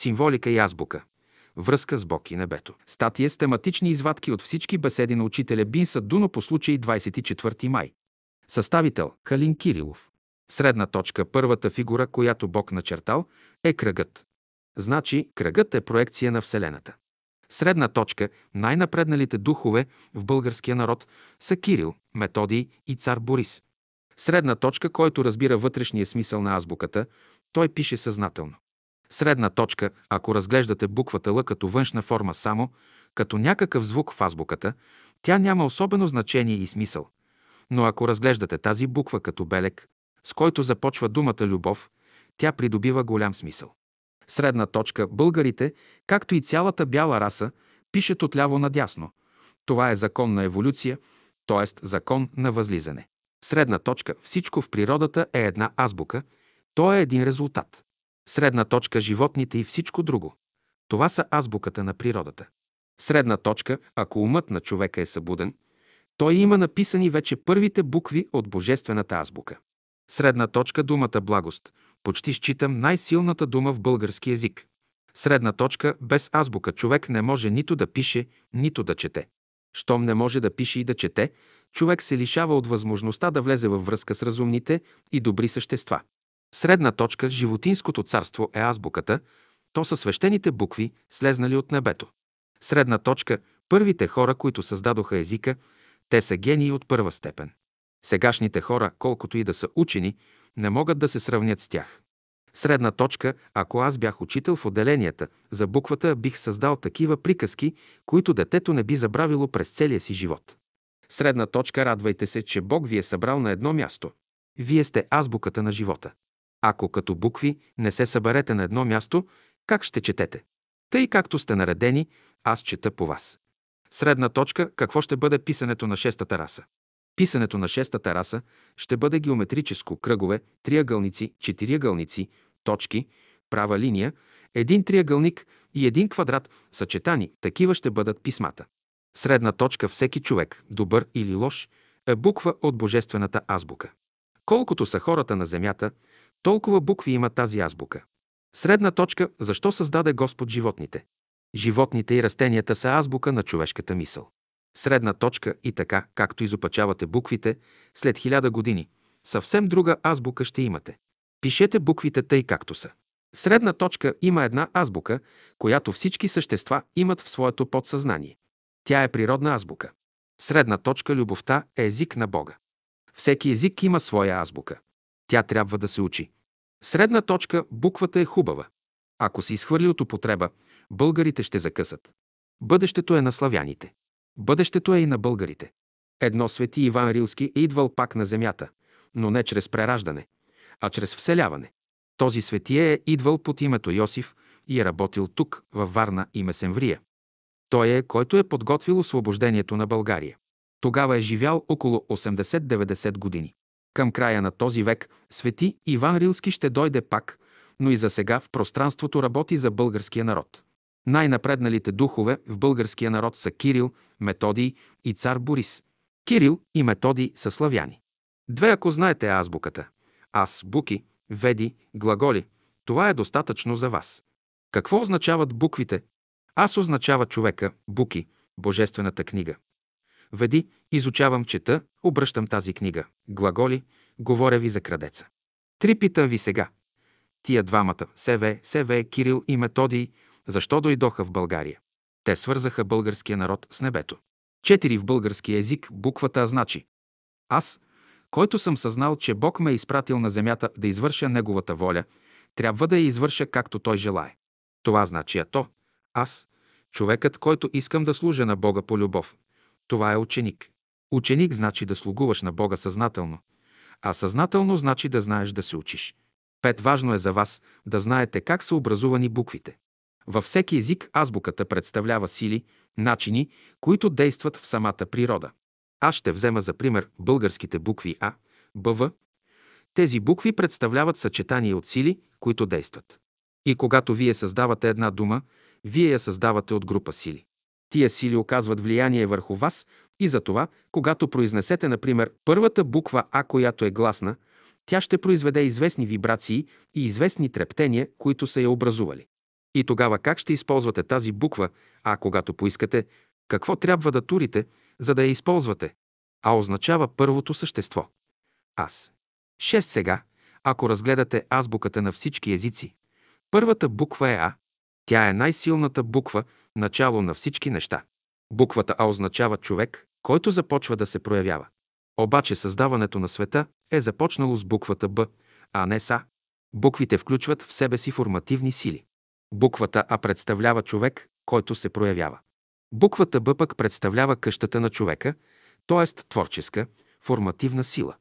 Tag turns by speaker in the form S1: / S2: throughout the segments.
S1: символика и азбука, връзка с Бог и небето. Статия с тематични извадки от всички беседи на учителя Бинса Дуно по случай 24 май. Съставител Калин Кирилов. Средна точка, първата фигура, която Бог начертал, е кръгът. Значи, кръгът е проекция на Вселената. Средна точка, най-напредналите духове в българския народ са Кирил, Методий и цар Борис. Средна точка, който разбира вътрешния смисъл на азбуката, той пише съзнателно. Средна точка, ако разглеждате буквата Л като външна форма само, като някакъв звук в азбуката, тя няма особено значение и смисъл. Но ако разглеждате тази буква като белек, с който започва думата любов, тя придобива голям смисъл. Средна точка българите, както и цялата бяла раса, пишат отляво надясно. Това е закон на еволюция, т.е. закон на възлизане. Средна точка всичко в природата е една азбука, то е един резултат. Средна точка животните и всичко друго. Това са азбуката на природата. Средна точка, ако умът на човека е събуден, той има написани вече първите букви от божествената азбука. Средна точка думата благост. Почти считам най-силната дума в български язик. Средна точка без азбука човек не може нито да пише, нито да чете. Щом не може да пише и да чете, човек се лишава от възможността да влезе във връзка с разумните и добри същества. Средна точка животинското царство е азбуката, то са свещените букви, слезнали от небето. Средна точка първите хора, които създадоха езика, те са гении от първа степен. Сегашните хора, колкото и да са учени, не могат да се сравнят с тях. Средна точка, ако аз бях учител в отделенията, за буквата бих създал такива приказки, които детето не би забравило през целия си живот. Средна точка, радвайте се, че Бог ви е събрал на едно място. Вие сте азбуката на живота. Ако като букви не се съберете на едно място, как ще четете? Тъй както сте наредени, аз чета по вас. Средна точка, какво ще бъде писането на шестата раса? Писането на шестата раса ще бъде геометрическо, кръгове, триъгълници, четириъгълници, точки, права линия, един триъгълник и един квадрат, съчетани, такива ще бъдат писмата. Средна точка всеки човек, добър или лош, е буква от божествената азбука. Колкото са хората на земята, толкова букви има тази азбука. Средна точка, защо създаде Господ животните? Животните и растенията са азбука на човешката мисъл. Средна точка и така, както изопачавате буквите, след хиляда години, съвсем друга азбука ще имате. Пишете буквите тъй както са. Средна точка има една азбука, която всички същества имат в своето подсъзнание. Тя е природна азбука. Средна точка любовта е език на Бога. Всеки език има своя азбука. Тя трябва да се учи. Средна точка буквата е хубава. Ако се изхвърли от употреба, българите ще закъсат. Бъдещето е на славяните. Бъдещето е и на българите. Едно свети Иван Рилски е идвал пак на земята, но не чрез прераждане, а чрез вселяване. Този светие е идвал под името Йосиф и е работил тук, във Варна и Месенврия. Той е, който е подготвил освобождението на България. Тогава е живял около 80-90 години. Към края на този век свети Иван Рилски ще дойде пак, но и за сега в пространството работи за българския народ. Най-напредналите духове в българския народ са Кирил, Методий и цар Борис. Кирил и Методий са славяни. Две, ако знаете азбуката. Аз, буки, веди, глаголи. Това е достатъчно за вас. Какво означават буквите? Аз означава човека, буки, Божествената книга. Веди, изучавам, чета, обръщам тази книга. Глаголи, говоря ви за крадеца. Три питам ви сега. Тия двамата, Севе, Севе, Кирил и Методий, защо дойдоха в България? Те свързаха българския народ с небето. Четири в български език буквата значи Аз, който съм съзнал, че Бог ме е изпратил на земята да извърша Неговата воля, трябва да я извърша както Той желае. Това значи а то. Аз, човекът, който искам да служа на Бога по любов. Това е ученик. Ученик значи да слугуваш на Бога съзнателно, а съзнателно значи да знаеш да се учиш. Пет важно е за вас да знаете как са образувани буквите. Във всеки език азбуката представлява сили, начини, които действат в самата природа. Аз ще взема за пример българските букви А, БВ. Тези букви представляват съчетание от сили, които действат. И когато вие създавате една дума, вие я създавате от група сили. Тия сили оказват влияние върху вас и за това, когато произнесете, например, първата буква А, която е гласна, тя ще произведе известни вибрации и известни трептения, които са я образували. И тогава как ще използвате тази буква, а когато поискате, какво трябва да турите, за да я използвате? А означава първото същество. Аз. Шест сега, ако разгледате азбуката на всички езици. Първата буква е А. Тя е най-силната буква, начало на всички неща. Буквата А означава човек, който започва да се проявява. Обаче създаването на света е започнало с буквата Б, а не с А. Буквите включват в себе си формативни сили. Буквата А представлява човек, който се проявява. Буквата Б пък представлява къщата на човека, т.е. творческа, формативна сила.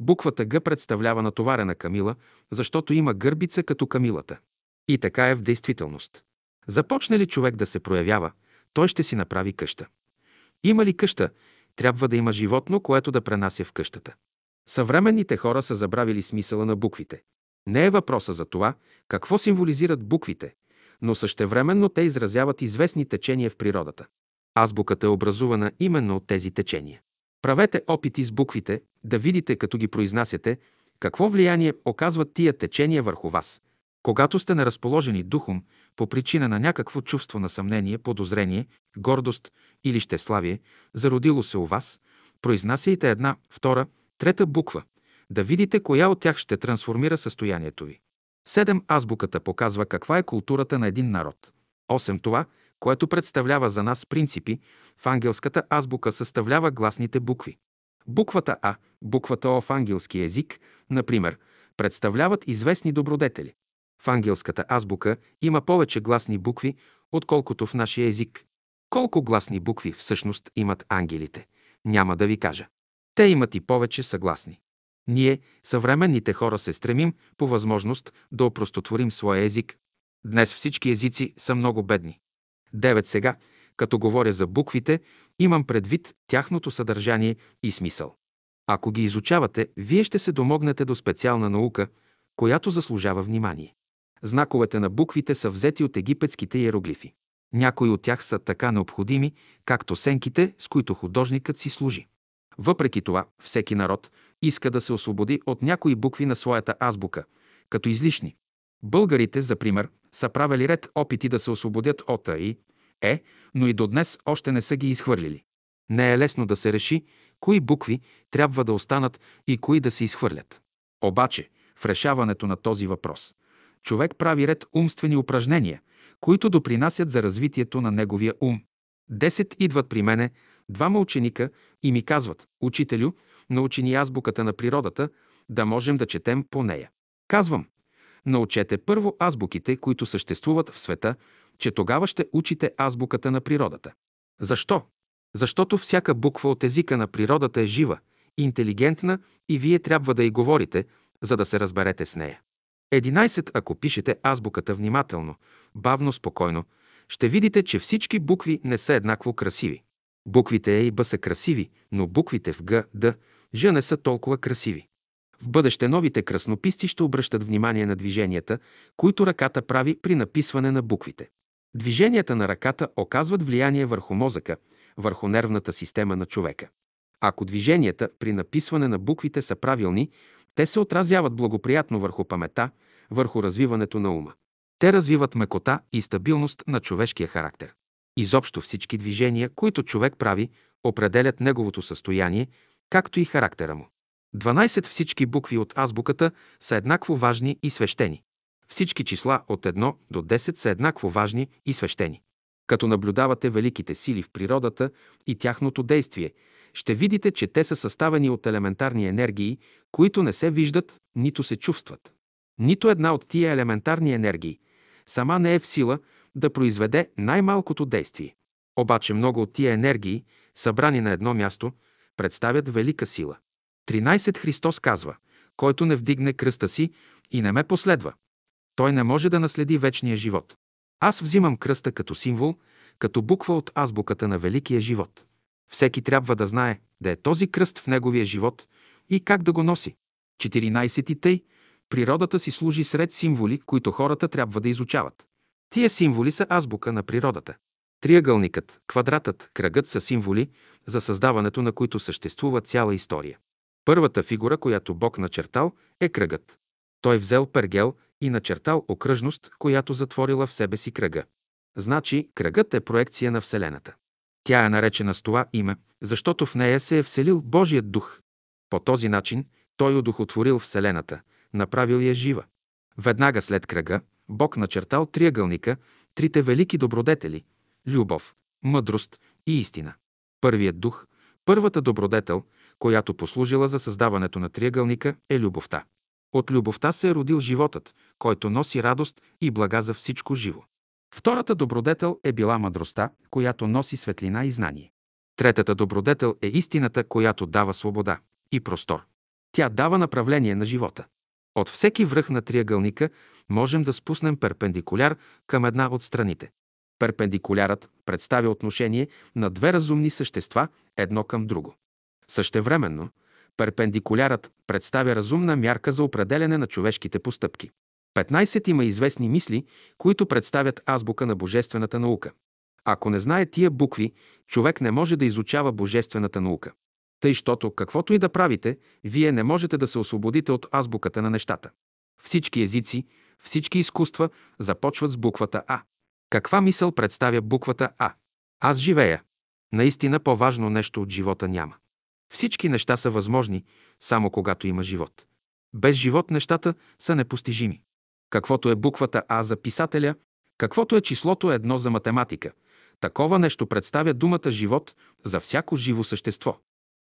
S1: Буквата Г представлява натоварена камила, защото има гърбица като камилата. И така е в действителност. Започне ли човек да се проявява, той ще си направи къща. Има ли къща, трябва да има животно, което да пренася в къщата. Съвременните хора са забравили смисъла на буквите. Не е въпроса за това, какво символизират буквите, но същевременно те изразяват известни течения в природата. Азбуката е образувана именно от тези течения. Правете опити с буквите, да видите, като ги произнасяте, какво влияние оказват тия течения върху вас. Когато сте неразположени духом, по причина на някакво чувство на съмнение, подозрение, гордост или щеславие, зародило се у вас, произнасяйте една, втора, трета буква, да видите коя от тях ще трансформира състоянието ви. Седем азбуката показва каква е културата на един народ. Осем това, което представлява за нас принципи, в ангелската азбука съставлява гласните букви. Буквата А, буквата О в ангелски език, например, представляват известни добродетели. В ангелската азбука има повече гласни букви, отколкото в нашия език. Колко гласни букви всъщност имат ангелите? Няма да ви кажа. Те имат и повече съгласни. Ние, съвременните хора, се стремим по възможност да опростотворим своя език. Днес всички езици са много бедни. Девет сега, като говоря за буквите, имам предвид тяхното съдържание и смисъл. Ако ги изучавате, вие ще се домогнете до специална наука, която заслужава внимание. Знаковете на буквите са взети от египетските иероглифи. Някои от тях са така необходими, както сенките, с които художникът си служи. Въпреки това, всеки народ иска да се освободи от някои букви на своята азбука, като излишни. Българите, за пример, са правили ред опити да се освободят от А и Е, но и до днес още не са ги изхвърлили. Не е лесно да се реши кои букви трябва да останат и кои да се изхвърлят. Обаче, в решаването на този въпрос, човек прави ред умствени упражнения, които допринасят за развитието на неговия ум. Десет идват при мене, двама ученика, и ми казват, учителю, научи ни азбуката на природата, да можем да четем по нея. Казвам, научете първо азбуките, които съществуват в света, че тогава ще учите азбуката на природата. Защо? Защото всяка буква от езика на природата е жива, интелигентна и вие трябва да й говорите, за да се разберете с нея. 11. Ако пишете азбуката внимателно, бавно, спокойно, ще видите, че всички букви не са еднакво красиви. Буквите Е и Б са красиви, но буквите в Г, Д, Ж не са толкова красиви. В бъдеще новите краснописци ще обръщат внимание на движенията, които ръката прави при написване на буквите. Движенията на ръката оказват влияние върху мозъка, върху нервната система на човека. Ако движенията при написване на буквите са правилни, те се отразяват благоприятно върху памета, върху развиването на ума. Те развиват мекота и стабилност на човешкия характер. Изобщо всички движения, които човек прави, определят неговото състояние, както и характера му. 12 всички букви от азбуката са еднакво важни и свещени. Всички числа от 1 до 10 са еднакво важни и свещени. Като наблюдавате великите сили в природата и тяхното действие, ще видите, че те са съставени от елементарни енергии, които не се виждат, нито се чувстват. Нито една от тия елементарни енергии сама не е в сила да произведе най-малкото действие. Обаче много от тия енергии, събрани на едно място, представят велика сила. 13 Христос казва, който не вдигне кръста си и не ме последва, той не може да наследи вечния живот. Аз взимам кръста като символ, като буква от азбуката на великия живот. Всеки трябва да знае да е този кръст в неговия живот и как да го носи. 14 тъй, природата си служи сред символи, които хората трябва да изучават. Тия символи са азбука на природата. Триъгълникът, квадратът, кръгът са символи, за създаването на които съществува цяла история. Първата фигура, която Бог начертал, е кръгът. Той взел пергел и начертал окръжност, която затворила в себе си кръга. Значи, кръгът е проекция на Вселената. Тя е наречена с това име, защото в нея се е вселил Божият дух. По този начин той удохотворил Вселената, направил я жива. Веднага след кръга Бог начертал триъгълника, трите велики добродетели – любов, мъдрост и истина. Първият дух, първата добродетел, която послужила за създаването на триъгълника, е любовта. От любовта се е родил животът, който носи радост и блага за всичко живо. Втората добродетел е била мъдростта, която носи светлина и знание. Третата добродетел е истината, която дава свобода и простор. Тя дава направление на живота. От всеки връх на триъгълника можем да спуснем перпендикуляр към една от страните. Перпендикулярът представя отношение на две разумни същества едно към друго. Същевременно, перпендикулярът представя разумна мярка за определене на човешките постъпки. 15 има известни мисли, които представят азбука на божествената наука. Ако не знае тия букви, човек не може да изучава божествената наука. Тъй, щото каквото и да правите, вие не можете да се освободите от азбуката на нещата. Всички езици, всички изкуства започват с буквата А. Каква мисъл представя буквата А? Аз живея. Наистина по-важно нещо от живота няма. Всички неща са възможни, само когато има живот. Без живот нещата са непостижими. Каквото е буквата А за писателя, каквото е числото едно за математика, такова нещо представя думата живот за всяко живо същество.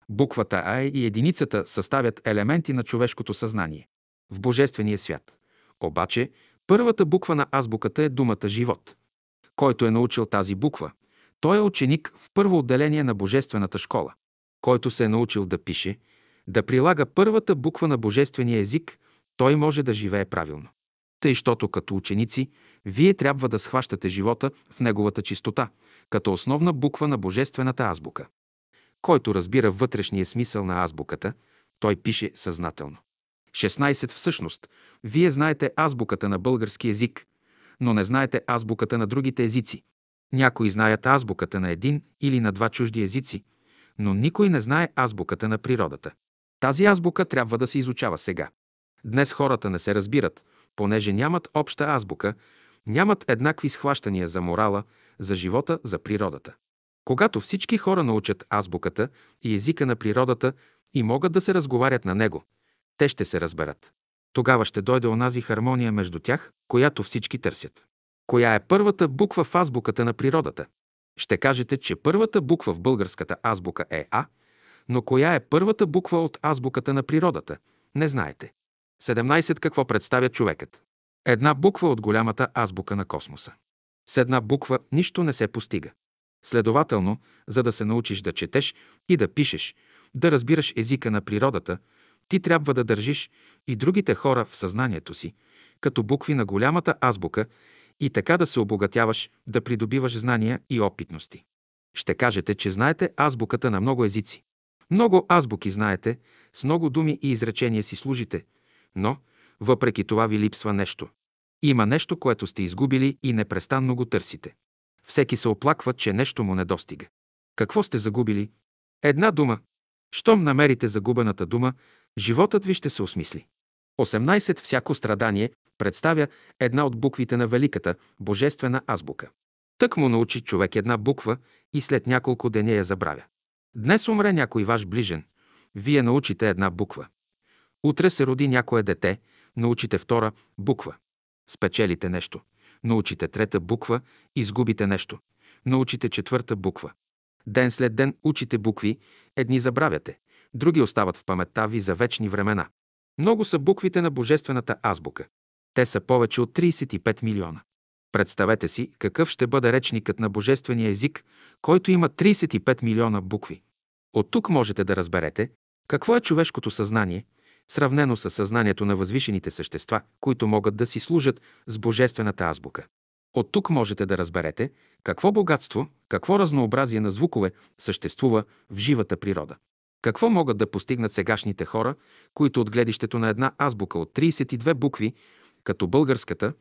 S1: Буквата А и единицата съставят елементи на човешкото съзнание. В Божествения свят. Обаче, първата буква на азбуката е думата живот. Който е научил тази буква, той е ученик в първо отделение на Божествената школа. Който се е научил да пише, да прилага първата буква на Божествения език, той може да живее правилно. Тъй, щото като ученици, вие трябва да схващате живота в неговата чистота, като основна буква на Божествената азбука. Който разбира вътрешния смисъл на азбуката, той пише съзнателно. 16. Всъщност, вие знаете азбуката на български език, но не знаете азбуката на другите езици. Някои знаят азбуката на един или на два чужди езици, но никой не знае азбуката на природата. Тази азбука трябва да се изучава сега. Днес хората не се разбират, понеже нямат обща азбука, нямат еднакви схващания за морала, за живота, за природата. Когато всички хора научат азбуката и езика на природата и могат да се разговарят на него, те ще се разберат. Тогава ще дойде онази хармония между тях, която всички търсят. Коя е първата буква в азбуката на природата? Ще кажете, че първата буква в българската азбука е А, но коя е първата буква от азбуката на природата? Не знаете. 17. Какво представя човекът? Една буква от голямата азбука на космоса. С една буква нищо не се постига. Следователно, за да се научиш да четеш и да пишеш, да разбираш езика на природата, ти трябва да държиш и другите хора в съзнанието си, като букви на голямата азбука и така да се обогатяваш, да придобиваш знания и опитности. Ще кажете, че знаете азбуката на много езици. Много азбуки знаете, с много думи и изречения си служите, но въпреки това ви липсва нещо. Има нещо, което сте изгубили и непрестанно го търсите. Всеки се оплаква, че нещо му не достига. Какво сте загубили? Една дума. Щом намерите загубената дума, животът ви ще се осмисли. 18. Всяко страдание представя една от буквите на великата божествена азбука. Тък му научи човек една буква и след няколко деня я забравя. Днес умре някой ваш ближен. Вие научите една буква. Утре се роди някое дете, научите втора буква. Спечелите нещо. Научите трета буква, изгубите нещо. Научите четвърта буква. Ден след ден учите букви, едни забравяте, други остават в паметта ви за вечни времена. Много са буквите на Божествената азбука. Те са повече от 35 милиона. Представете си какъв ще бъде речникът на Божествения език, който има 35 милиона букви. От тук можете да разберете какво е човешкото съзнание, сравнено с съзнанието на възвишените същества, които могат да си служат с Божествената азбука. От тук можете да разберете какво богатство, какво разнообразие на звукове съществува в живата природа. Какво могат да постигнат сегашните хора, които от гледището на една азбука от 32 букви, като българската,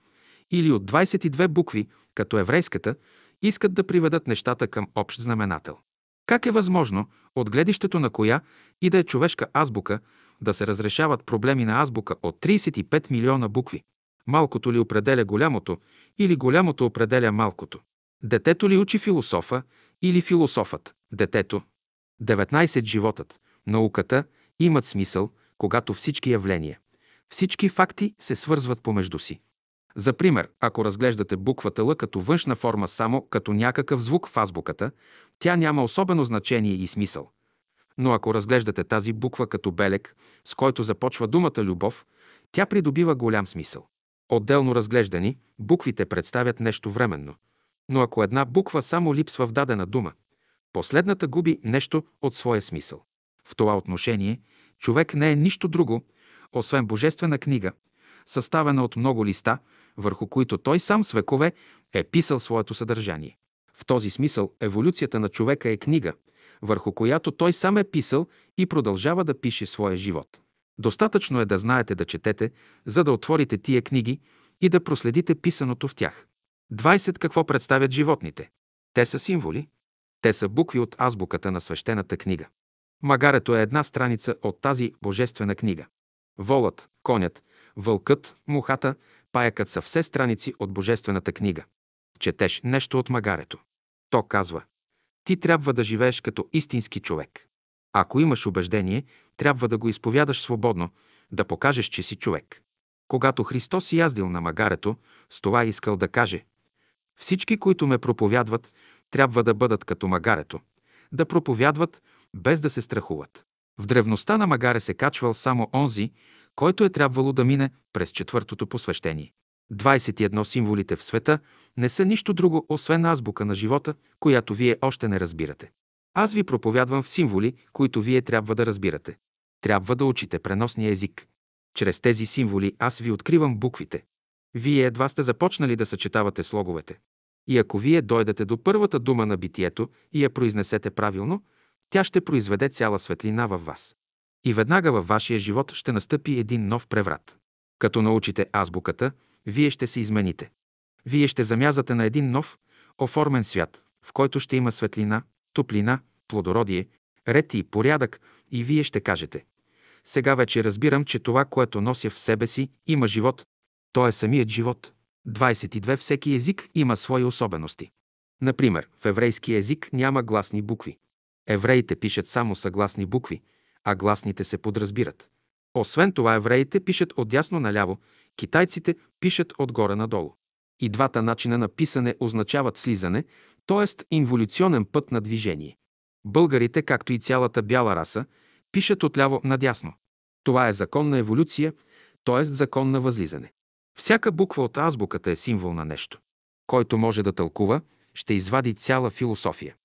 S1: или от 22 букви, като еврейската, искат да приведат нещата към общ знаменател? Как е възможно, от гледището на коя и да е човешка азбука, да се разрешават проблеми на азбука от 35 милиона букви? Малкото ли определя голямото или голямото определя малкото? Детето ли учи философа или философът? Детето. 19. Животът, науката имат смисъл, когато всички явления, всички факти се свързват помежду си. За пример, ако разглеждате буквата Л като външна форма само като някакъв звук в азбуката, тя няма особено значение и смисъл. Но ако разглеждате тази буква като белек, с който започва думата любов, тя придобива голям смисъл. Отделно разглеждани, буквите представят нещо временно. Но ако една буква само липсва в дадена дума, последната губи нещо от своя смисъл. В това отношение човек не е нищо друго, освен божествена книга, съставена от много листа, върху които той сам с векове е писал своето съдържание. В този смисъл еволюцията на човека е книга, върху която той сам е писал и продължава да пише своя живот. Достатъчно е да знаете да четете, за да отворите тия книги и да проследите писаното в тях. 20. Какво представят животните? Те са символи. Те са букви от азбуката на свещената книга. Магарето е една страница от тази божествена книга. Волът, конят, вълкът, мухата, паякът са все страници от божествената книга. Четеш нещо от магарето. То казва, ти трябва да живееш като истински човек. Ако имаш убеждение, трябва да го изповядаш свободно, да покажеш, че си човек. Когато Христос яздил на магарето, с това искал да каже Всички, които ме проповядват, трябва да бъдат като магарето, да проповядват, без да се страхуват. В древността на магаре се качвал само онзи, който е трябвало да мине през четвъртото посвещение. 21 символите в света не са нищо друго, освен азбука на живота, която вие още не разбирате. Аз ви проповядвам в символи, които вие трябва да разбирате. Трябва да учите преносния език. Чрез тези символи аз ви откривам буквите. Вие едва сте започнали да съчетавате слоговете. И ако вие дойдете до първата дума на битието и я произнесете правилно, тя ще произведе цяла светлина във вас. И веднага във вашия живот ще настъпи един нов преврат. Като научите азбуката, вие ще се измените. Вие ще замязате на един нов, оформен свят, в който ще има светлина, топлина, плодородие, ред и порядък, и вие ще кажете. Сега вече разбирам, че това, което нося в себе си, има живот. То е самият живот. 22. Всеки език има свои особености. Например, в еврейски език няма гласни букви. Евреите пишат само съгласни букви, а гласните се подразбират. Освен това, евреите пишат от дясно наляво, китайците пишат отгоре надолу. И двата начина на писане означават слизане, т.е. инволюционен път на движение. Българите, както и цялата бяла раса, пишат отляво надясно. Това е закон на еволюция, т.е. закон на възлизане. Всяка буква от азбуката е символ на нещо. Който може да тълкува, ще извади цяла философия.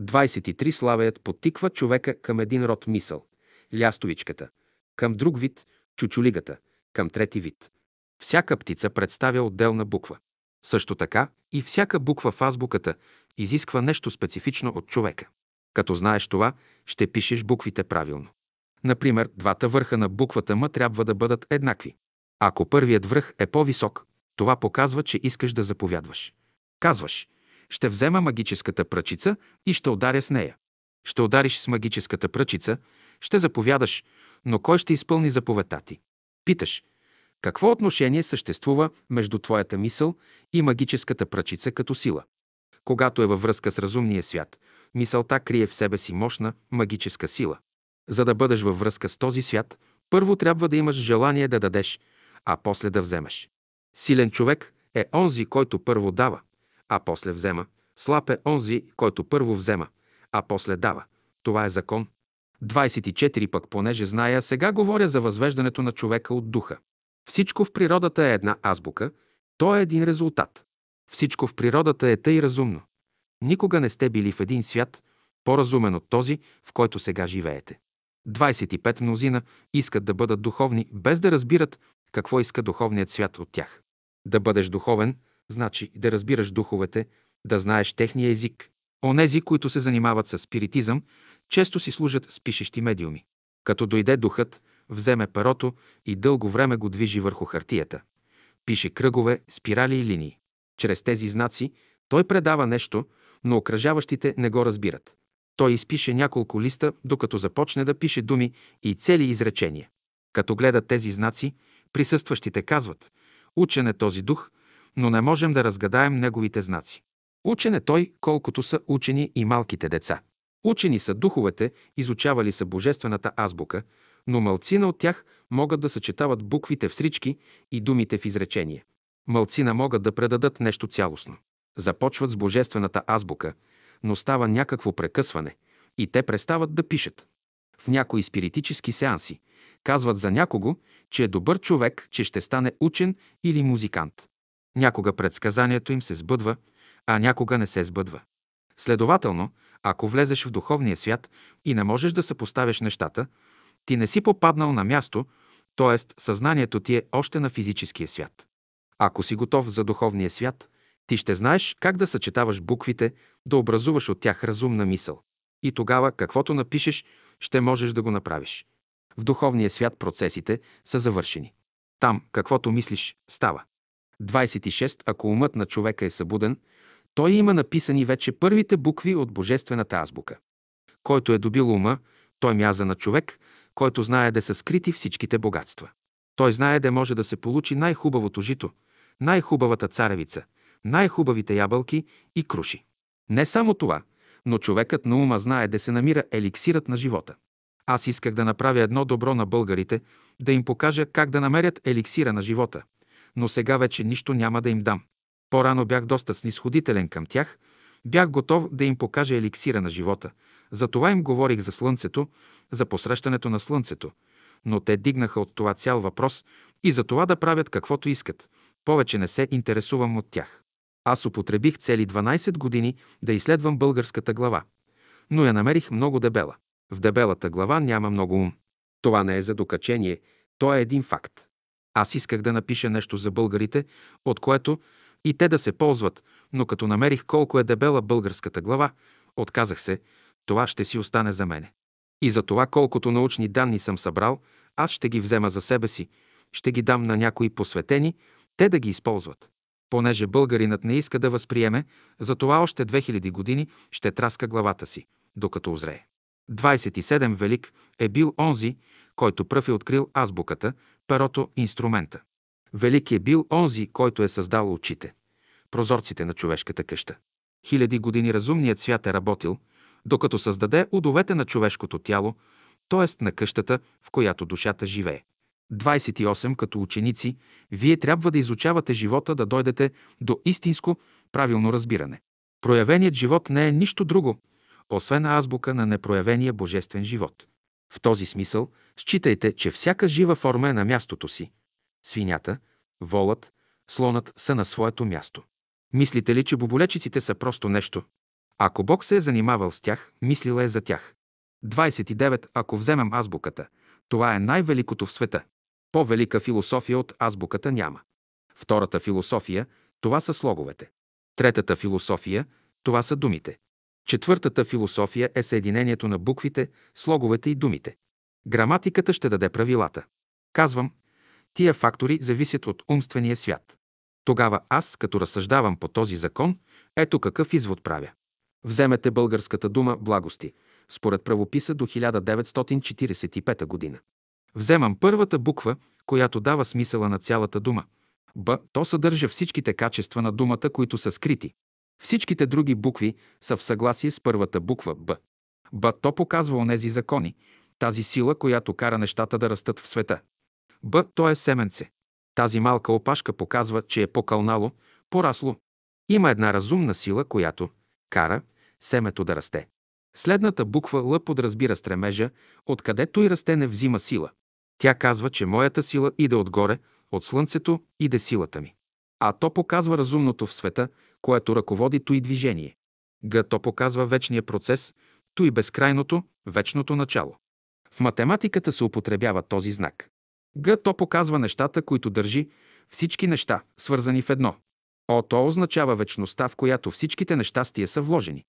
S1: 23 славеят подтиква човека към един род мисъл – лястовичката, към друг вид – чучулигата, към трети вид. Всяка птица представя отделна буква. Също така и всяка буква в азбуката изисква нещо специфично от човека. Като знаеш това, ще пишеш буквите правилно. Например, двата върха на буквата М трябва да бъдат еднакви. Ако първият връх е по-висок, това показва, че искаш да заповядваш. Казваш, ще взема магическата пръчица и ще ударя с нея. Ще удариш с магическата пръчица, ще заповядаш, но кой ще изпълни заповедта ти? Питаш, какво отношение съществува между твоята мисъл и магическата пръчица като сила? Когато е във връзка с разумния свят, мисълта крие в себе си мощна магическа сила. За да бъдеш във връзка с този свят, първо трябва да имаш желание да дадеш, а после да вземеш. Силен човек е онзи, който първо дава, а после взема. Слаб е онзи, който първо взема, а после дава. Това е закон. 24 пък, понеже зная, сега говоря за възвеждането на човека от духа. Всичко в природата е една азбука, то е един резултат. Всичко в природата е тъй разумно. Никога не сте били в един свят, по-разумен от този, в който сега живеете. 25 мнозина искат да бъдат духовни, без да разбират какво иска духовният свят от тях. Да бъдеш духовен, значи да разбираш духовете, да знаеш техния език. Онези, които се занимават с спиритизъм, често си служат с пишещи медиуми. Като дойде духът, вземе перото и дълго време го движи върху хартията. Пише кръгове, спирали и линии. Чрез тези знаци той предава нещо, но окръжаващите не го разбират. Той изпише няколко листа, докато започне да пише думи и цели изречения. Като гледат тези знаци, присъстващите казват Учен е този дух, но не можем да разгадаем неговите знаци. Учен е той, колкото са учени и малките деца. Учени са духовете, изучавали са божествената азбука, но мълцина от тях могат да съчетават буквите в срички и думите в изречение. Мълцина могат да предадат нещо цялостно. Започват с божествената азбука, но става някакво прекъсване и те престават да пишат. В някои спиритически сеанси казват за някого, че е добър човек, че ще стане учен или музикант. Някога предсказанието им се сбъдва, а някога не се сбъдва. Следователно, ако влезеш в духовния свят и не можеш да съпоставяш нещата, ти не си попаднал на място, т.е. съзнанието ти е още на физическия свят. Ако си готов за духовния свят, ти ще знаеш как да съчетаваш буквите, да образуваш от тях разумна мисъл. И тогава, каквото напишеш, ще можеш да го направиш. В духовния свят процесите са завършени. Там, каквото мислиш, става. 26. Ако умът на човека е събуден, той има написани вече първите букви от Божествената азбука. Който е добил ума, той мяза на човек, който знае да са скрити всичките богатства. Той знае да може да се получи най-хубавото жито, най-хубавата царевица, най-хубавите ябълки и круши. Не само това, но човекът на ума знае да се намира еликсирът на живота. Аз исках да направя едно добро на българите, да им покажа как да намерят еликсира на живота, но сега вече нищо няма да им дам. По-рано бях доста снисходителен към тях, бях готов да им покажа еликсира на живота. Затова им говорих за слънцето, за посрещането на слънцето. Но те дигнаха от това цял въпрос и за това да правят каквото искат. Повече не се интересувам от тях. Аз употребих цели 12 години да изследвам българската глава. Но я намерих много дебела. В дебелата глава няма много ум. Това не е за докачение, то е един факт. Аз исках да напиша нещо за българите, от което и те да се ползват, но като намерих колко е дебела българската глава, отказах се, това ще си остане за мене. И за това колкото научни данни съм събрал, аз ще ги взема за себе си, ще ги дам на някои посветени, те да ги използват. Понеже българинът не иска да възприеме, затова още 2000 години ще траска главата си, докато озрее. 27 велик е бил онзи, който пръв е открил азбуката, перото, инструмента. Велик е бил онзи, който е създал очите, прозорците на човешката къща. Хиляди години разумният свят е работил, докато създаде удовете на човешкото тяло, т.е. на къщата, в която душата живее. 28. Като ученици, вие трябва да изучавате живота, да дойдете до истинско, правилно разбиране. Проявеният живот не е нищо друго, освен азбука на непроявения божествен живот. В този смисъл, считайте, че всяка жива форма е на мястото си. Свинята, волът, слонът са на своето място. Мислите ли, че боболечиците са просто нещо? Ако Бог се е занимавал с тях, мислил е за тях. 29. Ако вземем азбуката, това е най-великото в света. По-велика философия от азбуката няма. Втората философия – това са слоговете. Третата философия – това са думите. Четвъртата философия е съединението на буквите, слоговете и думите. Граматиката ще даде правилата. Казвам, тия фактори зависят от умствения свят. Тогава аз, като разсъждавам по този закон, ето какъв извод правя. Вземете българската дума благости, според правописа до 1945 година. Вземам първата буква, която дава смисъла на цялата дума. Б. То съдържа всичките качества на думата, които са скрити. Всичките други букви са в съгласие с първата буква Б. Б. То показва онези закони, тази сила, която кара нещата да растат в света. Б. То е семенце. Тази малка опашка показва, че е покълнало, порасло. Има една разумна сила, която кара семето да расте. Следната буква Л подразбира стремежа, откъдето и расте не взима сила. Тя казва, че моята сила иде отгоре, от слънцето иде силата ми. А то показва разумното в света, което ръководи и движение. Г то показва вечния процес, и безкрайното, вечното начало. В математиката се употребява този знак. Г то показва нещата, които държи, всички неща, свързани в едно. О то означава вечността, в която всичките нещастия са вложени.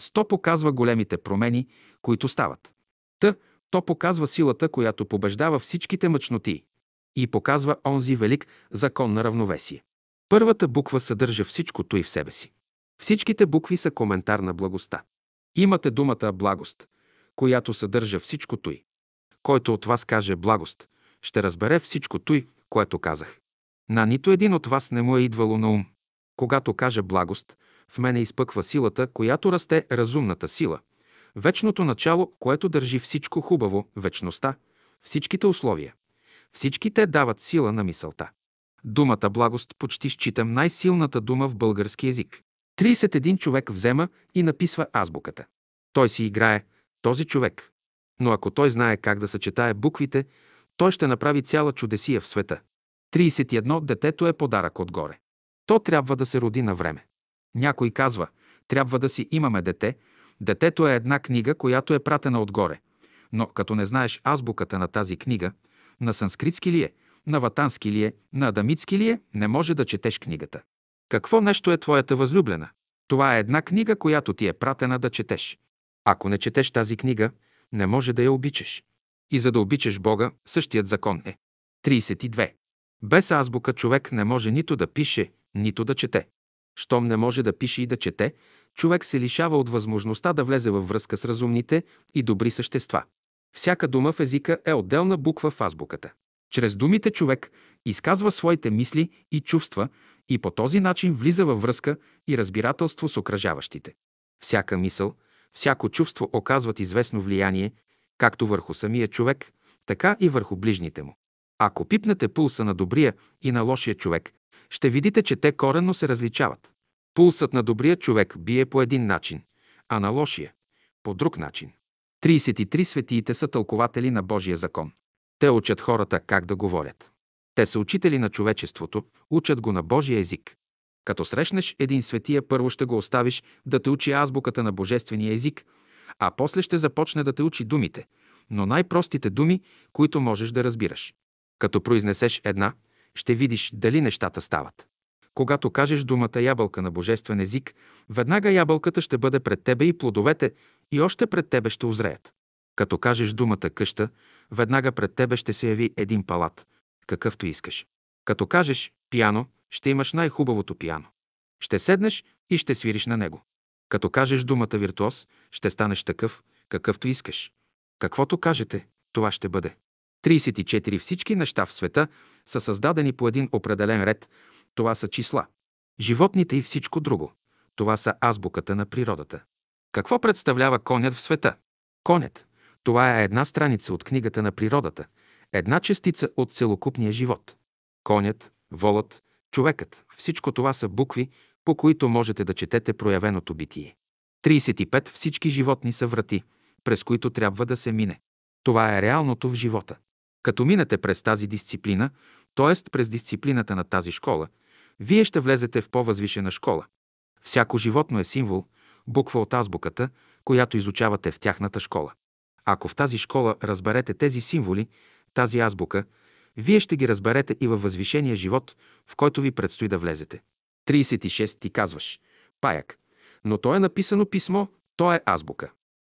S1: Сто показва големите промени, които стават. Т то показва силата, която побеждава всичките мъчноти и показва онзи велик закон на равновесие. Първата буква съдържа всичкото и в себе си. Всичките букви са коментар на благостта. Имате думата благост, която съдържа всичкото й. Който от вас каже благост, ще разбере всичкото й, което казах. На нито един от вас не му е идвало на ум. Когато кажа благост, в мене изпъква силата, която расте разумната сила. Вечното начало, което държи всичко хубаво, вечността, всичките условия. Всички те дават сила на мисълта. Думата благост почти считам най-силната дума в български язик. 31 човек взема и написва азбуката. Той си играе, този човек. Но ако той знае как да съчетае буквите, той ще направи цяла чудесия в света. 31. Детето е подарък отгоре. То трябва да се роди на време. Някой казва, трябва да си имаме дете. Детето е една книга, която е пратена отгоре. Но като не знаеш азбуката на тази книга, на санскритски ли е, на ватански ли е, на адамитски ли е, не може да четеш книгата. Какво нещо е твоята възлюблена? Това е една книга, която ти е пратена да четеш. Ако не четеш тази книга, не може да я обичаш. И за да обичаш Бога, същият закон е. 32. Без азбука човек не може нито да пише, нито да чете. Щом не може да пише и да чете, човек се лишава от възможността да влезе във връзка с разумните и добри същества. Всяка дума в езика е отделна буква в азбуката. Чрез думите човек изказва своите мисли и чувства и по този начин влиза във връзка и разбирателство с окръжаващите. Всяка мисъл, всяко чувство оказват известно влияние както върху самия човек, така и върху ближните му. Ако пипнете пулса на добрия и на лошия човек, ще видите, че те коренно се различават. Пулсът на добрия човек бие по един начин, а на лошия – по друг начин. 33 светиите са тълкователи на Божия закон. Те учат хората как да говорят. Те са учители на човечеството, учат го на Божия език. Като срещнеш един светия, първо ще го оставиш да те учи азбуката на божествения език, а после ще започне да те учи думите, но най-простите думи, които можеш да разбираш. Като произнесеш една, ще видиш дали нещата стават. Когато кажеш думата ябълка на божествен език, веднага ябълката ще бъде пред тебе и плодовете и още пред тебе ще озреят. Като кажеш думата къща, веднага пред тебе ще се яви един палат, какъвто искаш. Като кажеш пиано, ще имаш най-хубавото пиано. Ще седнеш и ще свириш на него. Като кажеш думата виртуоз, ще станеш такъв, какъвто искаш. Каквото кажете, това ще бъде. 34 всички неща в света са създадени по един определен ред. Това са числа. Животните и всичко друго. Това са азбуката на природата. Какво представлява конят в света? Конят. Това е една страница от книгата на природата, една частица от целокупния живот. Конят, волът, човекът – всичко това са букви, по които можете да четете проявеното битие. 35. Всички животни са врати, през които трябва да се мине. Това е реалното в живота. Като минете през тази дисциплина, т.е. през дисциплината на тази школа, вие ще влезете в по-възвишена школа. Всяко животно е символ, буква от азбуката, която изучавате в тяхната школа. Ако в тази школа разберете тези символи, тази азбука, вие ще ги разберете и във възвишения живот, в който ви предстои да влезете. 36 ти казваш. Паяк. Но то е написано писмо, то е азбука.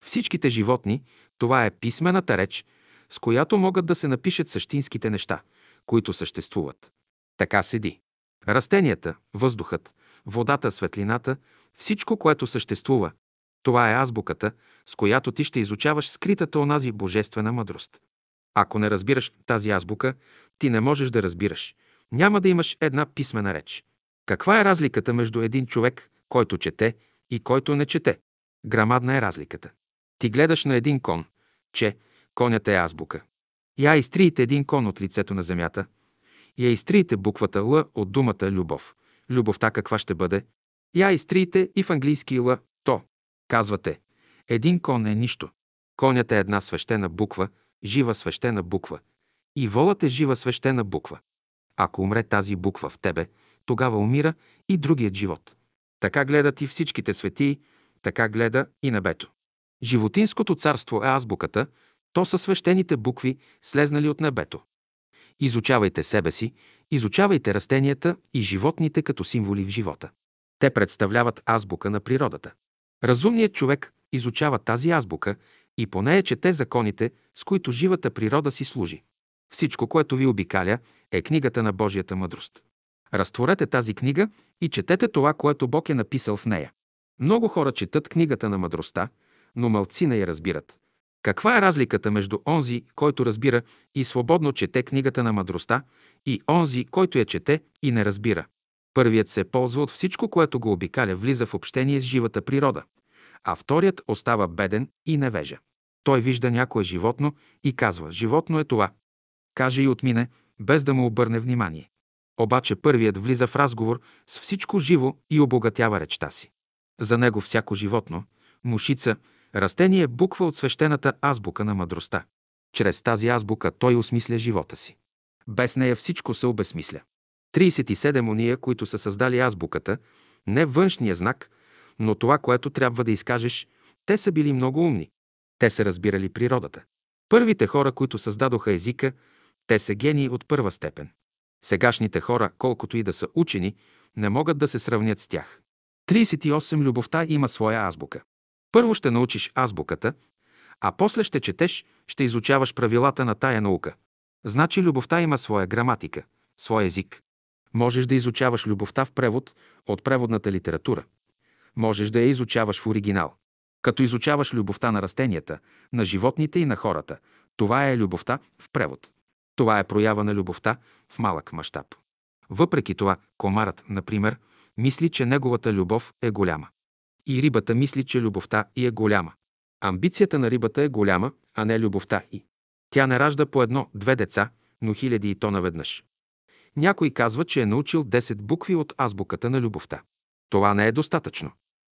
S1: Всичките животни, това е писмената реч, с която могат да се напишат същинските неща, които съществуват. Така седи. Растенията, въздухът, водата, светлината, всичко, което съществува, това е азбуката, с която ти ще изучаваш скритата онази божествена мъдрост. Ако не разбираш тази азбука, ти не можеш да разбираш. Няма да имаш една писмена реч. Каква е разликата между един човек, който чете и който не чете? Грамадна е разликата. Ти гледаш на един кон, че конят е азбука. Я изтриете един кон от лицето на земята. Я изтриете буквата Л от думата любов. Любовта каква ще бъде? Я изтриете и в английски Л то. Казвате, един кон е нищо. Конят е една свещена буква, жива свещена буква. И волът е жива свещена буква. Ако умре тази буква в тебе, тогава умира и другият живот. Така гледат и всичките светии, така гледа и небето. Животинското царство е азбуката, то са свещените букви, слезнали от небето. Изучавайте себе си, изучавайте растенията и животните като символи в живота. Те представляват азбука на природата. Разумният човек изучава тази азбука и по нея чете законите, с които живата природа си служи. Всичко, което ви обикаля, е книгата на Божията мъдрост. Разтворете тази книга и четете това, което Бог е написал в нея. Много хора четат книгата на мъдростта, но мълци не я разбират. Каква е разликата между онзи, който разбира и свободно чете книгата на мъдростта и онзи, който я чете и не разбира. Първият се ползва от всичко, което го обикаля, влиза в общение с живата природа, а вторият остава беден и невежа. Той вижда някое животно и казва «Животно е това». Каже и отмине, без да му обърне внимание. Обаче първият влиза в разговор с всичко живо и обогатява речта си. За него всяко животно, мушица, растение е буква от свещената азбука на мъдростта. Чрез тази азбука той осмисля живота си. Без нея всичко се обесмисля. 37 уния, които са създали азбуката, не външния знак, но това, което трябва да изкажеш, те са били много умни. Те са разбирали природата. Първите хора, които създадоха езика, те са гении от първа степен. Сегашните хора, колкото и да са учени, не могат да се сравнят с тях. 38. Любовта има своя азбука. Първо ще научиш азбуката, а после ще четеш, ще изучаваш правилата на тая наука. Значи любовта има своя граматика, свой език. Можеш да изучаваш любовта в превод от преводната литература. Можеш да я изучаваш в оригинал. Като изучаваш любовта на растенията, на животните и на хората, това е любовта в превод. Това е проява на любовта в малък мащаб. Въпреки това, комарът, например, мисли, че неговата любов е голяма. И рибата мисли, че любовта и е голяма. Амбицията на рибата е голяма, а не любовта и. Тя не ражда по едно-две деца, но хиляди и то наведнъж. Някой казва, че е научил 10 букви от азбуката на любовта. Това не е достатъчно.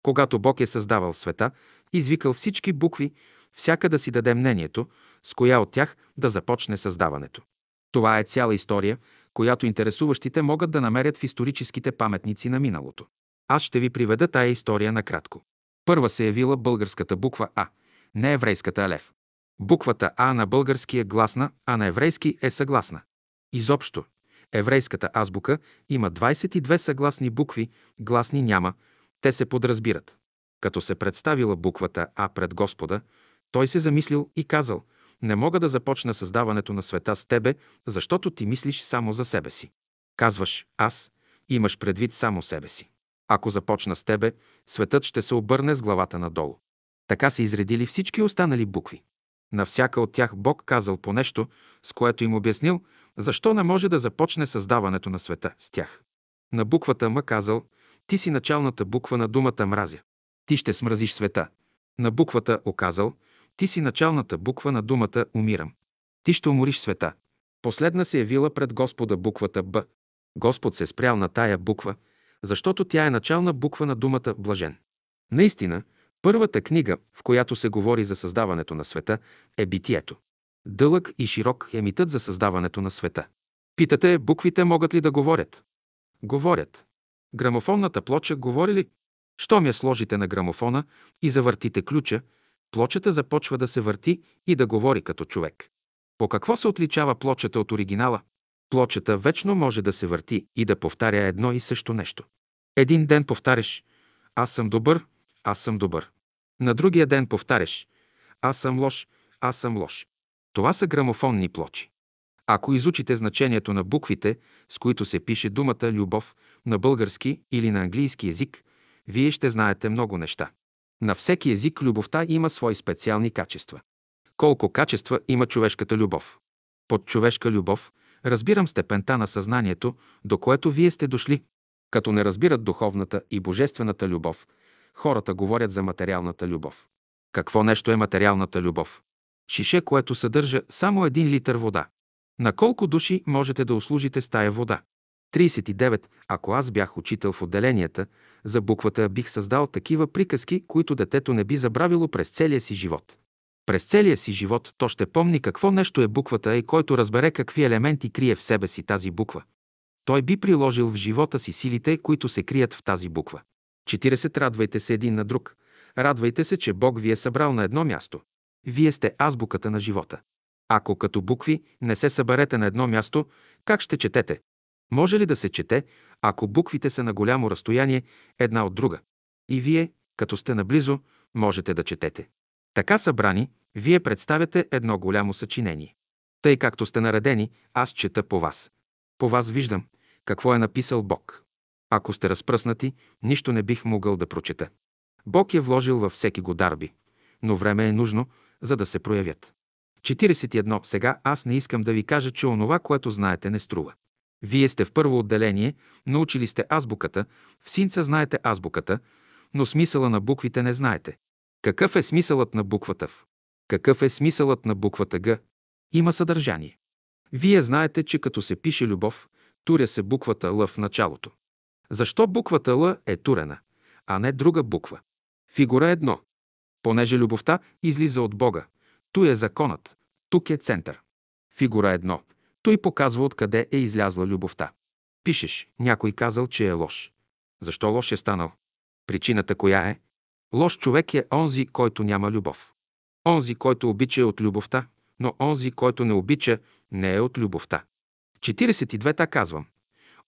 S1: Когато Бог е създавал света, извикал всички букви, всяка да си даде мнението, с коя от тях да започне създаването. Това е цяла история, която интересуващите могат да намерят в историческите паметници на миналото. Аз ще ви приведа тая история накратко. Първа се явила българската буква А, не еврейската алев. Буквата А на български е гласна, а на еврейски е съгласна. Изобщо, еврейската азбука има 22 съгласни букви, гласни няма, те се подразбират. Като се представила буквата А пред Господа, той се замислил и казал – не мога да започна създаването на света с тебе, защото ти мислиш само за себе си. Казваш «аз», имаш предвид само себе си. Ако започна с тебе, светът ще се обърне с главата надолу. Така се изредили всички останали букви. На всяка от тях Бог казал по нещо, с което им обяснил, защо не може да започне създаването на света с тях. На буквата М казал, ти си началната буква на думата мразя. Ти ще смразиш света. На буквата оказал, ти си началната буква на думата умирам. Ти ще умориш света. Последна се явила пред Господа буквата Б. Господ се спрял на тая буква, защото тя е начална буква на думата блажен. Наистина, първата книга, в която се говори за създаването на света, е Битието. Дълъг и широк е митът за създаването на света. Питате, буквите могат ли да говорят? Говорят. Грамофонната плоча говори ли? Щом я сложите на грамофона и завъртите ключа, плочата започва да се върти и да говори като човек. По какво се отличава плочата от оригинала? Плочата вечно може да се върти и да повтаря едно и също нещо. Един ден повтаряш «Аз съм добър, аз съм добър». На другия ден повтаряш «Аз съм лош, аз съм лош». Това са грамофонни плочи. Ако изучите значението на буквите, с които се пише думата любов на български или на английски язик, вие ще знаете много неща. На всеки език любовта има свои специални качества. Колко качества има човешката любов? Под човешка любов разбирам степента на съзнанието, до което вие сте дошли. Като не разбират духовната и божествената любов, хората говорят за материалната любов. Какво нещо е материалната любов? Шише, което съдържа само един литър вода. На колко души можете да услужите с тая вода? 39. Ако аз бях учител в отделенията, за буквата бих създал такива приказки, които детето не би забравило през целия си живот. През целия си живот то ще помни какво нещо е буквата и който разбере какви елементи крие в себе си тази буква. Той би приложил в живота си силите, които се крият в тази буква. 40. Радвайте се един на друг. Радвайте се, че Бог ви е събрал на едно място. Вие сте азбуката на живота. Ако като букви не се съберете на едно място, как ще четете? Може ли да се чете, ако буквите са на голямо разстояние една от друга? И вие, като сте наблизо, можете да четете. Така събрани, вие представяте едно голямо съчинение. Тъй както сте наредени, аз чета по вас. По вас виждам какво е написал Бог. Ако сте разпръснати, нищо не бих могъл да прочета. Бог е вложил във всеки го дарби, но време е нужно, за да се проявят. 41. Сега аз не искам да ви кажа, че онова, което знаете, не струва. Вие сте в първо отделение, научили сте азбуката, в синца знаете азбуката, но смисъла на буквите не знаете. Какъв е смисълът на буквата В? Какъв е смисълът на буквата Г? Има съдържание. Вие знаете, че като се пише любов, туря се буквата Л в началото. Защо буквата Л е турена, а не друга буква? Фигура едно. Понеже любовта излиза от Бога, ту е законът, тук е център. Фигура едно. Той показва откъде е излязла любовта. Пишеш, някой казал, че е лош. Защо лош е станал? Причината коя е? Лош човек е онзи, който няма любов. Онзи, който обича е от любовта, но онзи, който не обича, не е от любовта. 42-та казвам.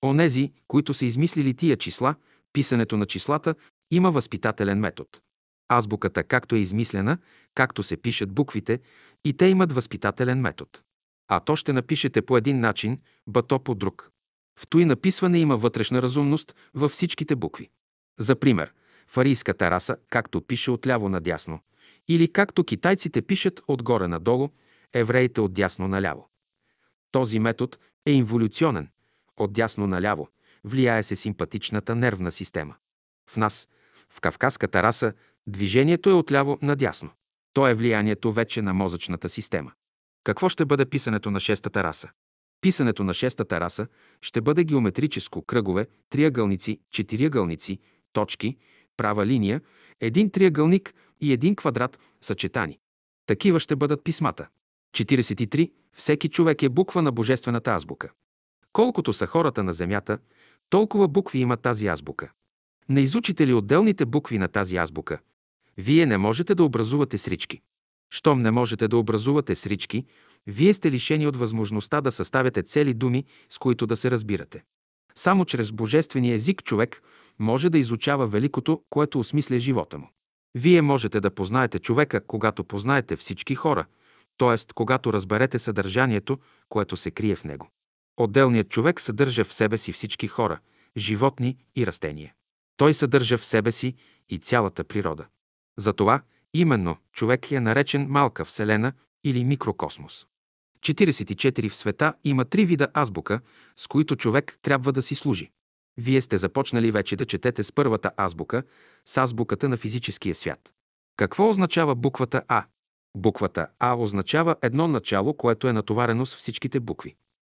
S1: Онези, които са измислили тия числа, писането на числата има възпитателен метод. Азбуката както е измислена, както се пишат буквите, и те имат възпитателен метод. А то ще напишете по един начин, бато по друг. В той написване има вътрешна разумност във всичките букви. За пример, фарийската раса, както пише отляво надясно, или както китайците пишат отгоре надолу, евреите от дясно наляво. Този метод е инволюционен, от дясно наляво, влияе се симпатичната нервна система. В нас, в кавказската раса, движението е отляво надясно. То е влиянието вече на мозъчната система. Какво ще бъде писането на шестата раса? Писането на шестата раса ще бъде геометрическо, кръгове, триъгълници, четириъгълници, точки, права линия, един триъгълник и един квадрат съчетани. Такива ще бъдат писмата. 43. Всеки човек е буква на божествената азбука. Колкото са хората на Земята, толкова букви има тази азбука. Не изучите ли отделните букви на тази азбука? Вие не можете да образувате срички. Щом не можете да образувате срички, вие сте лишени от възможността да съставяте цели думи, с които да се разбирате. Само чрез божествения език човек може да изучава великото, което осмисля живота му. Вие можете да познаете човека, когато познаете всички хора, т.е. когато разберете съдържанието, което се крие в него. Отделният човек съдържа в себе си всички хора, животни и растения. Той съдържа в себе си и цялата природа. Затова именно човек е наречен малка вселена или микрокосмос. 44 в света има три вида азбука, с които човек трябва да си служи. Вие сте започнали вече да четете с първата азбука, с азбуката на физическия свят. Какво означава буквата А? Буквата А означава едно начало, което е натоварено с всичките букви.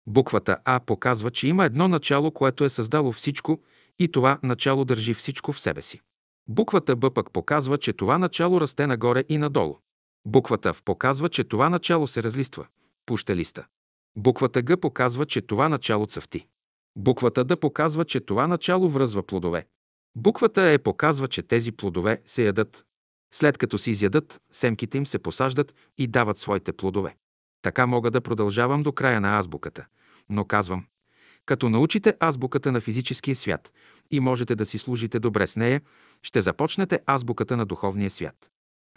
S1: Буквата А показва, че има едно начало, което е създало всичко и това начало държи всичко в себе си. Буквата Б пък показва, че това начало расте нагоре и надолу. Буквата В показва, че това начало се разлиства, пуща листа. Буквата Г показва, че това начало цъфти. Буквата Д показва, че това начало връзва плодове. Буквата Е показва, че тези плодове се ядат. След като се изядат, семките им се посаждат и дават своите плодове. Така мога да продължавам до края на азбуката. Но казвам, като научите азбуката на физическия свят и можете да си служите добре с нея, ще започнете азбуката на духовния свят.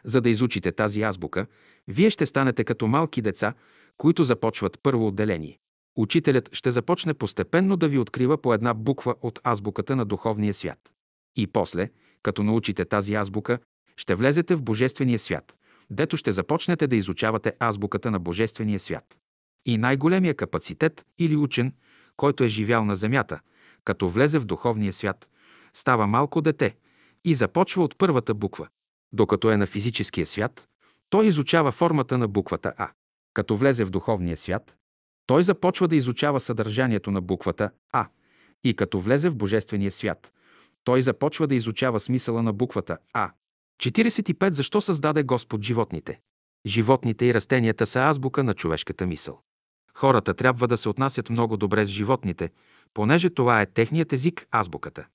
S1: За да изучите тази азбука, вие ще станете като малки деца, които започват първо отделение. Учителят ще започне постепенно да ви открива по една буква от азбуката на духовния свят. И после, като научите тази азбука, ще влезете в Божествения свят, дето ще започнете да изучавате азбуката на Божествения свят. И най-големия капацитет или учен, който е живял на земята, като влезе в духовния свят, става малко дете и започва от първата буква. Докато е на физическия свят, той изучава формата на буквата А. Като влезе в духовния свят, той започва да изучава съдържанието на буквата А. И като влезе в Божествения свят, той започва да изучава смисъла на буквата А. 45. Защо създаде Господ животните? Животните и растенията са азбука на човешката мисъл. Хората трябва да се отнасят много добре с животните, понеже това е техният език, азбуката.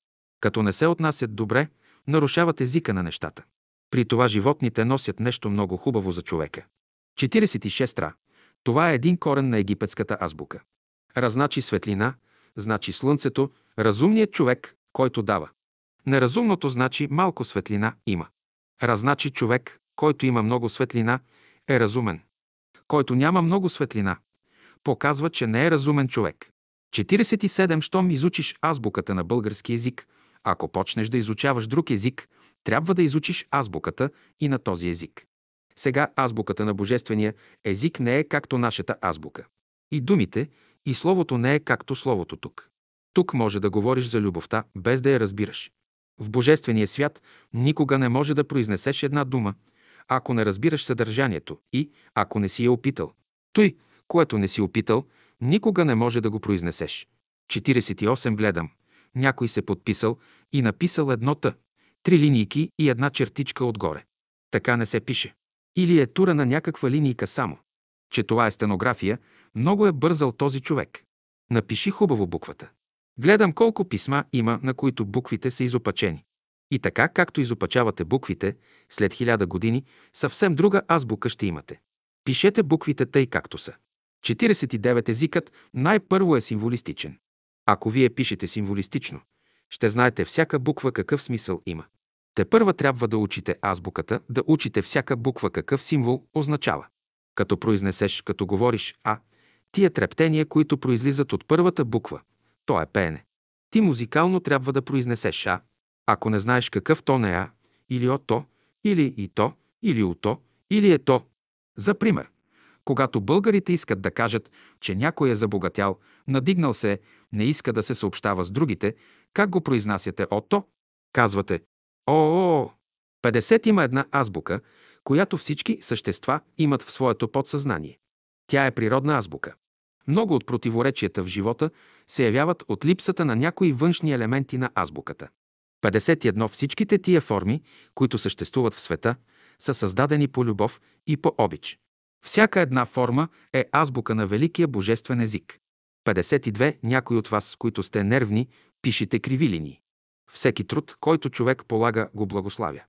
S1: Като не се отнасят добре, нарушават езика на нещата. При това животните носят нещо много хубаво за човека. 46. Ра. Това е един корен на египетската азбука. Разначи светлина, значи слънцето, разумният човек, който дава. Неразумното значи малко светлина има. Разначи човек, който има много светлина, е разумен. Който няма много светлина, показва, че не е разумен човек. 47. Щом изучиш азбуката на български език, ако почнеш да изучаваш друг език, трябва да изучиш азбуката и на този език. Сега азбуката на божествения език не е както нашата азбука. И думите, и словото не е както словото тук. Тук може да говориш за любовта, без да я разбираш. В Божествения свят никога не може да произнесеш една дума, ако не разбираш съдържанието и ако не си я опитал. Той, което не си опитал, никога не може да го произнесеш. 48 гледам. Някой се подписал и написал едно Т, три линийки и една чертичка отгоре. Така не се пише. Или е тура на някаква линийка само. Че това е стенография, много е бързал този човек. Напиши хубаво буквата. Гледам колко писма има, на които буквите са изопачени. И така, както изопачавате буквите, след хиляда години съвсем друга азбука ще имате. Пишете буквите тъй както са. 49 езикът най-първо е символистичен. Ако вие пишете символистично, ще знаете всяка буква какъв смисъл има. Те първа трябва да учите азбуката, да учите всяка буква какъв символ означава. Като произнесеш, като говориш А, тия трептения, които произлизат от първата буква, то е пеене. Ти музикално трябва да произнесеш А. Ако не знаеш какъв тон е А, или ото, или и то, или ото, или е то. За пример, когато българите искат да кажат, че някой е забогатял, надигнал се, не иска да се съобщава с другите, как го произнасяте ото? Казвате О, 50 има една азбука, която всички същества имат в своето подсъзнание. Тя е природна азбука. Много от противоречията в живота се явяват от липсата на някои външни елементи на азбуката. 51. Всичките тия форми, които съществуват в света, са създадени по любов и по обич. Всяка една форма е азбука на великия божествен език. 52. Някои от вас, които сте нервни, пишете криви линии. Всеки труд, който човек полага, го благославя.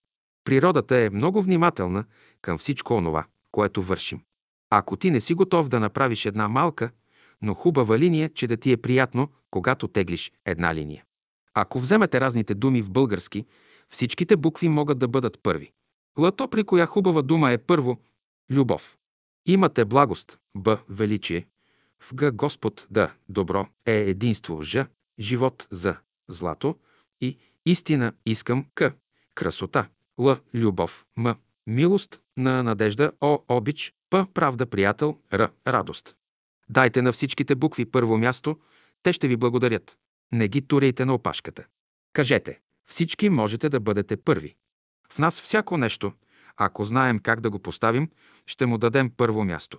S1: Природата е много внимателна към всичко онова, което вършим. Ако ти не си готов да направиш една малка, но хубава линия, че да ти е приятно, когато теглиш една линия. Ако вземете разните думи в български, всичките букви могат да бъдат първи. Лато при коя хубава дума е първо – любов. Имате благост, Б – величие. В Г – Господ, да – добро, Е – единство, Ж – живот, За – злато и истина искам, К – красота, Л – любов, М – милост, Н – надежда, О – обич, П – правда, приятел, Р – радост. Дайте на всичките букви първо място, те ще ви благодарят. Не ги турейте на опашката. Кажете, всички можете да бъдете първи. В нас всяко нещо, ако знаем как да го поставим, ще му дадем първо място.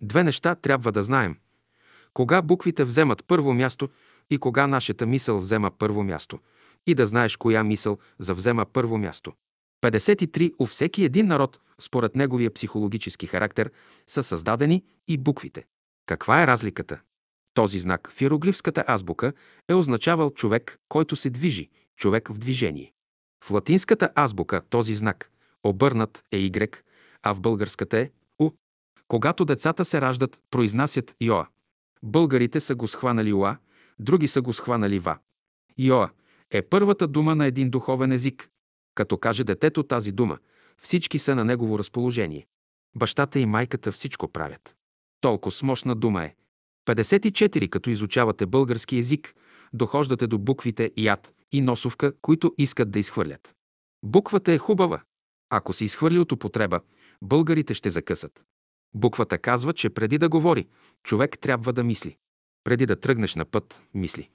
S1: Две неща трябва да знаем. Кога буквите вземат първо място и кога нашата мисъл взема първо място. И да знаеш коя мисъл завзема първо място. 53. У всеки един народ, според неговия психологически характер, са създадени и буквите. Каква е разликата? Този знак в иероглифската азбука е означавал човек, който се движи, човек в движение. В латинската азбука този знак, обърнат е Y, а в българската е У. Когато децата се раждат, произнасят Йоа. Българите са го схванали Уа, други са го схванали Ва. Йоа е първата дума на един духовен език. Като каже детето тази дума, всички са на негово разположение. Бащата и майката всичко правят. Толкова смощна дума е. 54. Като изучавате български език, дохождате до буквите яд и носовка, които искат да изхвърлят. Буквата е хубава. Ако се изхвърли от употреба, българите ще закъсат. Буквата казва, че преди да говори, човек трябва да мисли. Преди да тръгнеш на път, мисли.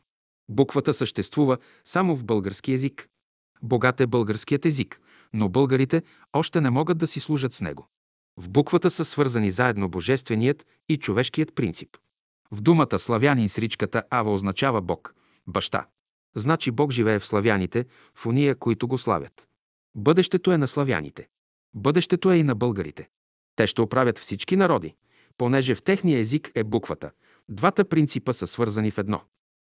S1: Буквата съществува само в български език. Богат е българският език, но българите още не могат да си служат с него. В буквата са свързани заедно божественият и човешкият принцип. В думата славянин с ричката Ава означава Бог, баща. Значи Бог живее в славяните, в уния, които го славят. Бъдещето е на славяните. Бъдещето е и на българите. Те ще оправят всички народи, понеже в техния език е буквата. Двата принципа са свързани в едно.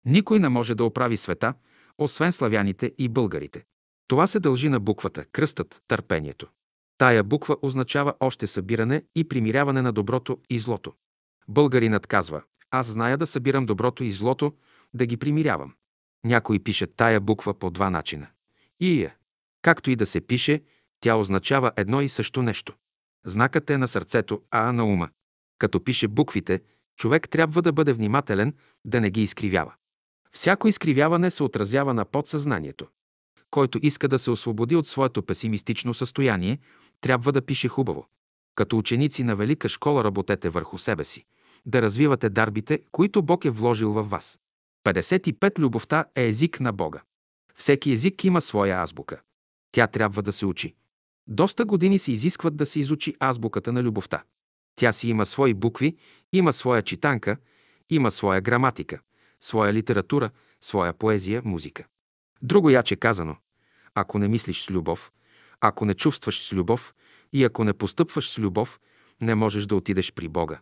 S1: Никой не може да оправи света, освен славяните и българите. Това се дължи на буквата, кръстът, търпението. Тая буква означава още събиране и примиряване на доброто и злото. Българинът казва, аз зная да събирам доброто и злото, да ги примирявам. Някои пишат тая буква по два начина. Ия. Както и да се пише, тя означава едно и също нещо. Знакът е на сърцето, а на ума. Като пише буквите, човек трябва да бъде внимателен, да не ги изкривява. Всяко изкривяване се отразява на подсъзнанието. Който иска да се освободи от своето песимистично състояние, трябва да пише хубаво. Като ученици на велика школа работете върху себе си. да развивате дарбите, които Бог е вложил във вас. 55. Любовта е език на Бога. Всеки език има своя азбука. Тя трябва да се учи. Доста години се изискват да се изучи азбуката на любовта. Тя си има свои букви, има своя читанка, има своя граматика, своя литература, своя поезия, музика. Друго яче казано, ако не мислиш с любов, ако не чувстваш с любов и ако не постъпваш с любов, не можеш да отидеш при Бога.